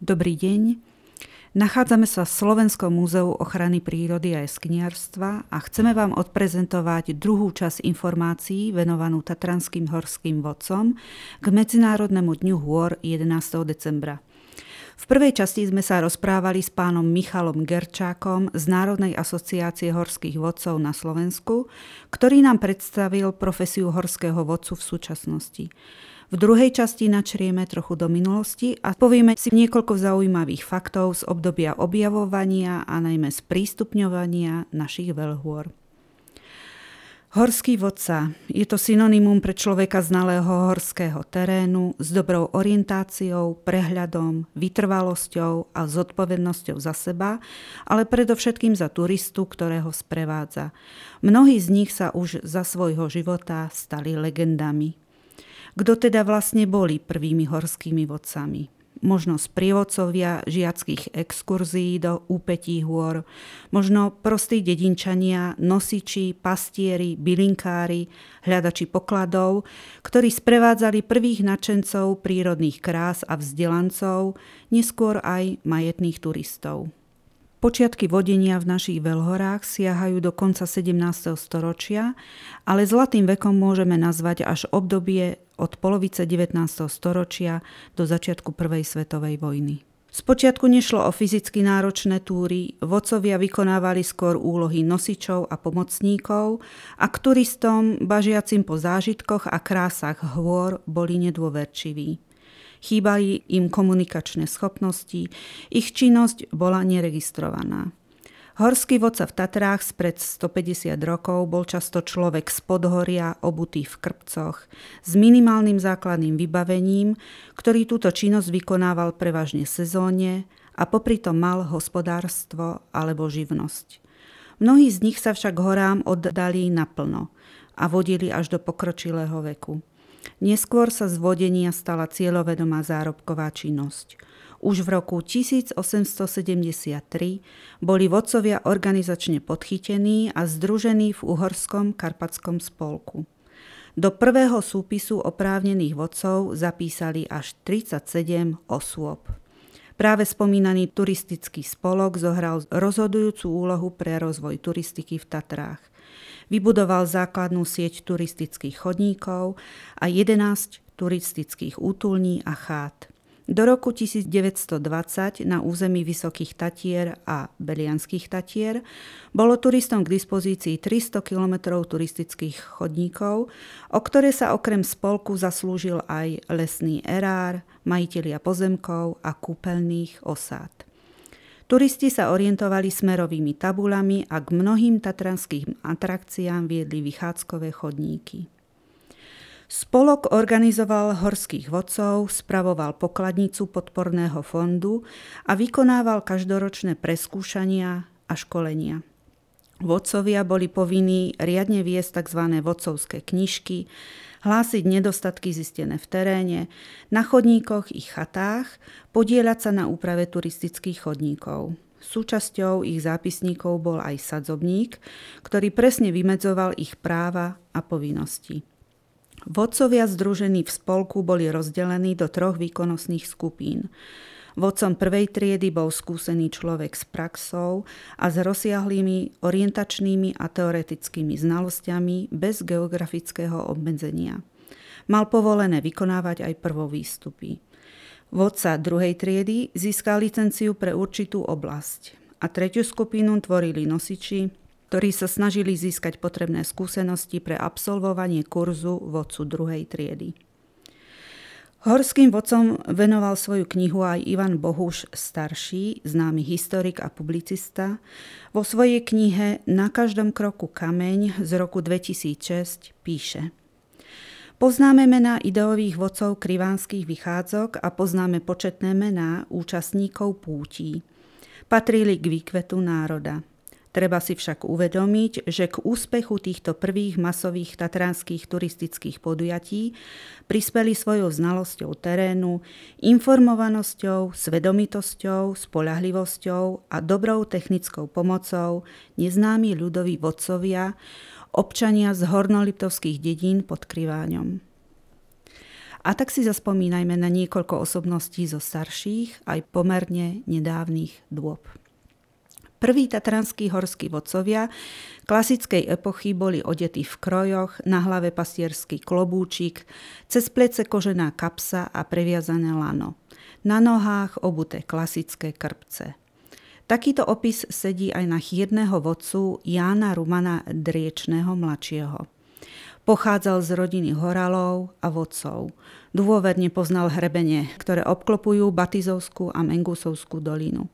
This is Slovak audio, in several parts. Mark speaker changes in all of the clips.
Speaker 1: Dobrý deň. Nachádzame sa v Slovenskom múzeu ochrany prírody a eskniarstva a chceme vám odprezentovať druhú časť informácií venovanú Tatranským horským vodcom k Medzinárodnému dňu hôr 11. decembra. V prvej časti sme sa rozprávali s pánom Michalom Gerčákom z Národnej asociácie horských vodcov na Slovensku, ktorý nám predstavil profesiu horského vodcu v súčasnosti. V druhej časti načrieme trochu do minulosti a povieme si niekoľko zaujímavých faktov z obdobia objavovania a najmä z prístupňovania našich veľhôr. Horský vodca je to synonymum pre človeka znalého horského terénu s dobrou orientáciou, prehľadom, vytrvalosťou a zodpovednosťou za seba, ale predovšetkým za turistu, ktorého sprevádza. Mnohí z nich sa už za svojho života stali legendami. Kto teda vlastne boli prvými horskými vodcami? Možno sprievodcovia žiackých exkurzií do úpetí hôr, možno prostí dedinčania, nosiči, pastieri, bylinkári, hľadači pokladov, ktorí sprevádzali prvých načencov prírodných krás a vzdelancov, neskôr aj majetných turistov. Počiatky vodenia v našich veľhorách siahajú do konca 17. storočia, ale zlatým vekom môžeme nazvať až obdobie od polovice 19. storočia do začiatku Prvej svetovej vojny. Spočiatku nešlo o fyzicky náročné túry, vodcovia vykonávali skôr úlohy nosičov a pomocníkov a k turistom, bažiacim po zážitkoch a krásach hôr, boli nedôverčiví chýbali im komunikačné schopnosti, ich činnosť bola neregistrovaná. Horský vodca v Tatrách spred 150 rokov bol často človek z podhoria, obutý v krpcoch, s minimálnym základným vybavením, ktorý túto činnosť vykonával prevažne sezóne a popri tom mal hospodárstvo alebo živnosť. Mnohí z nich sa však horám oddali naplno a vodili až do pokročilého veku. Neskôr sa z vodenia stala cieľovedomá zárobková činnosť. Už v roku 1873 boli vodcovia organizačne podchytení a združení v Uhorskom karpatskom spolku. Do prvého súpisu oprávnených vodcov zapísali až 37 osôb. Práve spomínaný turistický spolok zohral rozhodujúcu úlohu pre rozvoj turistiky v Tatrách. Vybudoval základnú sieť turistických chodníkov a 11 turistických útulní a chát. Do roku 1920 na území Vysokých Tatier a Belianských Tatier bolo turistom k dispozícii 300 km turistických chodníkov, o ktoré sa okrem spolku zaslúžil aj lesný erár, majitelia pozemkov a kúpeľných osád. Turisti sa orientovali smerovými tabulami a k mnohým tatranským atrakciám viedli vychádzkové chodníky. Spolok organizoval horských vodcov, spravoval pokladnicu podporného fondu a vykonával každoročné preskúšania a školenia. Vodcovia boli povinní riadne viesť tzv. vodcovské knižky, hlásiť nedostatky zistené v teréne, na chodníkoch i chatách, podieľať sa na úprave turistických chodníkov. Súčasťou ich zápisníkov bol aj sadzobník, ktorý presne vymedzoval ich práva a povinnosti. Vodcovia združení v spolku boli rozdelení do troch výkonnostných skupín – Vodcom prvej triedy bol skúsený človek s praxou a s rozsiahlými orientačnými a teoretickými znalosťami bez geografického obmedzenia. Mal povolené vykonávať aj prvovýstupy. Vodca druhej triedy získal licenciu pre určitú oblasť a tretiu skupinu tvorili nosiči, ktorí sa snažili získať potrebné skúsenosti pre absolvovanie kurzu vodcu druhej triedy. Horským vodcom venoval svoju knihu aj Ivan Bohuš starší, známy historik a publicista. Vo svojej knihe Na každom kroku kameň z roku 2006 píše Poznáme mená ideových vodcov krivánskych vychádzok a poznáme početné mená účastníkov pútí. Patrili k výkvetu národa. Treba si však uvedomiť, že k úspechu týchto prvých masových tatranských turistických podujatí prispeli svojou znalosťou terénu, informovanosťou, svedomitosťou, spolahlivosťou a dobrou technickou pomocou neznámi ľudoví vodcovia, občania z hornoliptovských dedín pod Kriváňom. A tak si zaspomínajme na niekoľko osobností zo starších aj pomerne nedávnych dôb. Prví tatranskí horskí vodcovia klasickej epochy boli odetí v krojoch, na hlave pastierský klobúčik, cez plece kožená kapsa a previazané lano. Na nohách obuté klasické krpce. Takýto opis sedí aj na chýrneho vodcu Jána Rumana Driečného mladšieho. Pochádzal z rodiny horalov a vodcov. Dôverne poznal hrebene, ktoré obklopujú Batizovskú a Mengusovskú dolinu.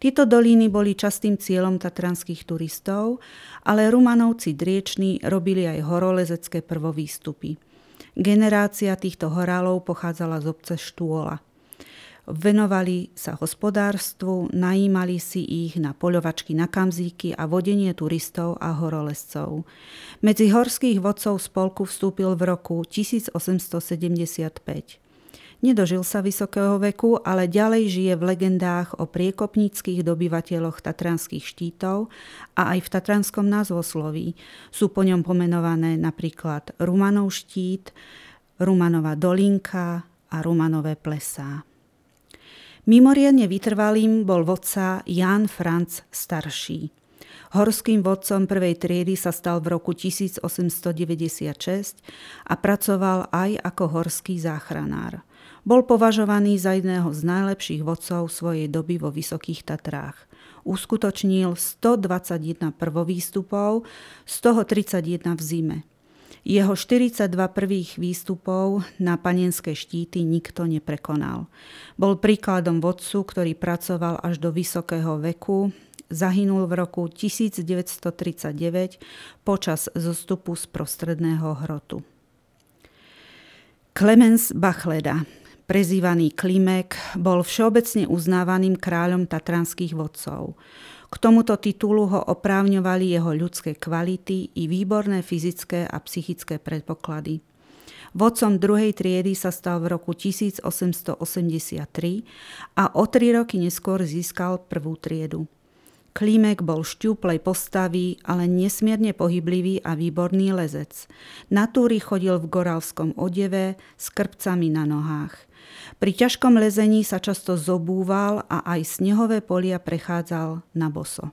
Speaker 1: Tieto doliny boli častým cieľom tatranských turistov, ale Rumanovci Drieční robili aj horolezecké prvovýstupy. Generácia týchto horálov pochádzala z obce Štúola – Venovali sa hospodárstvu, najímali si ich na poľovačky na kamzíky a vodenie turistov a horolescov. Medzi horských vodcov spolku vstúpil v roku 1875. Nedožil sa vysokého veku, ale ďalej žije v legendách o priekopníckých dobyvateľoch tatranských štítov a aj v tatranskom názvosloví. Sú po ňom pomenované napríklad Rumanov štít, Rumanova dolinka a Rumanové plesá. Mimoriadne vytrvalým bol vodca Jan Franc starší. Horským vodcom prvej triedy sa stal v roku 1896 a pracoval aj ako horský záchranár. Bol považovaný za jedného z najlepších vodcov svojej doby vo Vysokých Tatrách. Uskutočnil 121 prvovýstupov, z toho 31 v zime. Jeho 42 prvých výstupov na panenské štíty nikto neprekonal. Bol príkladom vodcu, ktorý pracoval až do vysokého veku, zahynul v roku 1939 počas zostupu z prostredného hrotu. Clemens Bachleda, prezývaný Klimek, bol všeobecne uznávaným kráľom tatranských vodcov. K tomuto titulu ho oprávňovali jeho ľudské kvality i výborné fyzické a psychické predpoklady. Vodcom druhej triedy sa stal v roku 1883 a o tri roky neskôr získal prvú triedu. Klímek bol šťúplej postavy, ale nesmierne pohyblivý a výborný lezec. Na túry chodil v goralskom odeve s krpcami na nohách. Pri ťažkom lezení sa často zobúval a aj snehové polia prechádzal na boso.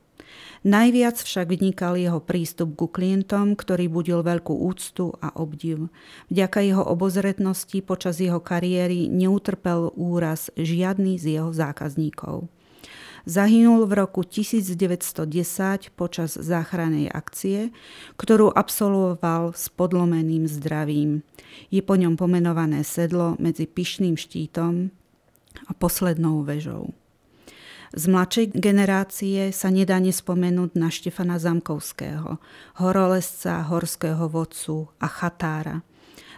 Speaker 1: Najviac však vynikal jeho prístup ku klientom, ktorý budil veľkú úctu a obdiv. Vďaka jeho obozretnosti počas jeho kariéry neutrpel úraz žiadny z jeho zákazníkov. Zahynul v roku 1910 počas záchrannej akcie, ktorú absolvoval s podlomeným zdravím. Je po ňom pomenované sedlo medzi pyšným štítom a poslednou vežou. Z mladšej generácie sa nedá nespomenúť na Štefana Zamkovského, horolesca, horského vodcu a chatára –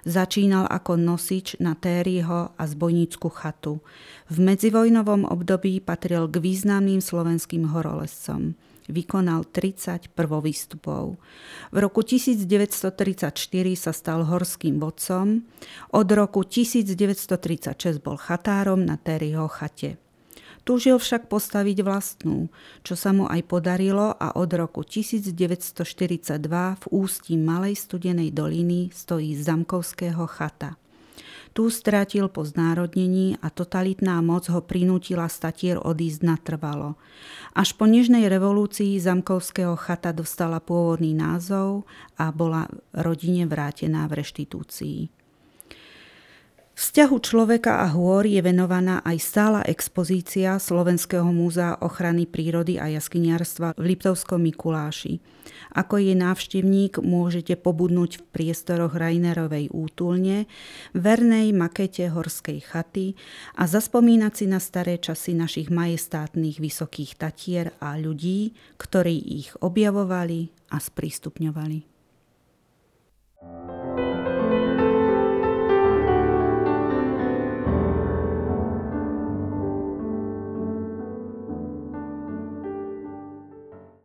Speaker 1: Začínal ako nosič na Tériho a zbojnícku chatu. V medzivojnovom období patril k významným slovenským horolescom. Vykonal 30 prvovýstupov. V roku 1934 sa stal horským vodcom, od roku 1936 bol chatárom na Tériho chate. Túžil však postaviť vlastnú, čo sa mu aj podarilo a od roku 1942 v ústí Malej studenej doliny stojí zamkovského chata. Tu strátil po znárodnení a totalitná moc ho prinútila statier odísť natrvalo. Až po nežnej revolúcii zamkovského chata dostala pôvodný názov a bola rodine vrátená v reštitúcii. Vzťahu človeka a hôr je venovaná aj stála expozícia Slovenského múzea ochrany prírody a jaskyniarstva v Liptovskom Mikuláši. Ako je návštevník môžete pobudnúť v priestoroch Rainerovej útulne, vernej makete horskej chaty a zaspomínať si na staré časy našich majestátnych vysokých tatier a ľudí, ktorí ich objavovali a sprístupňovali.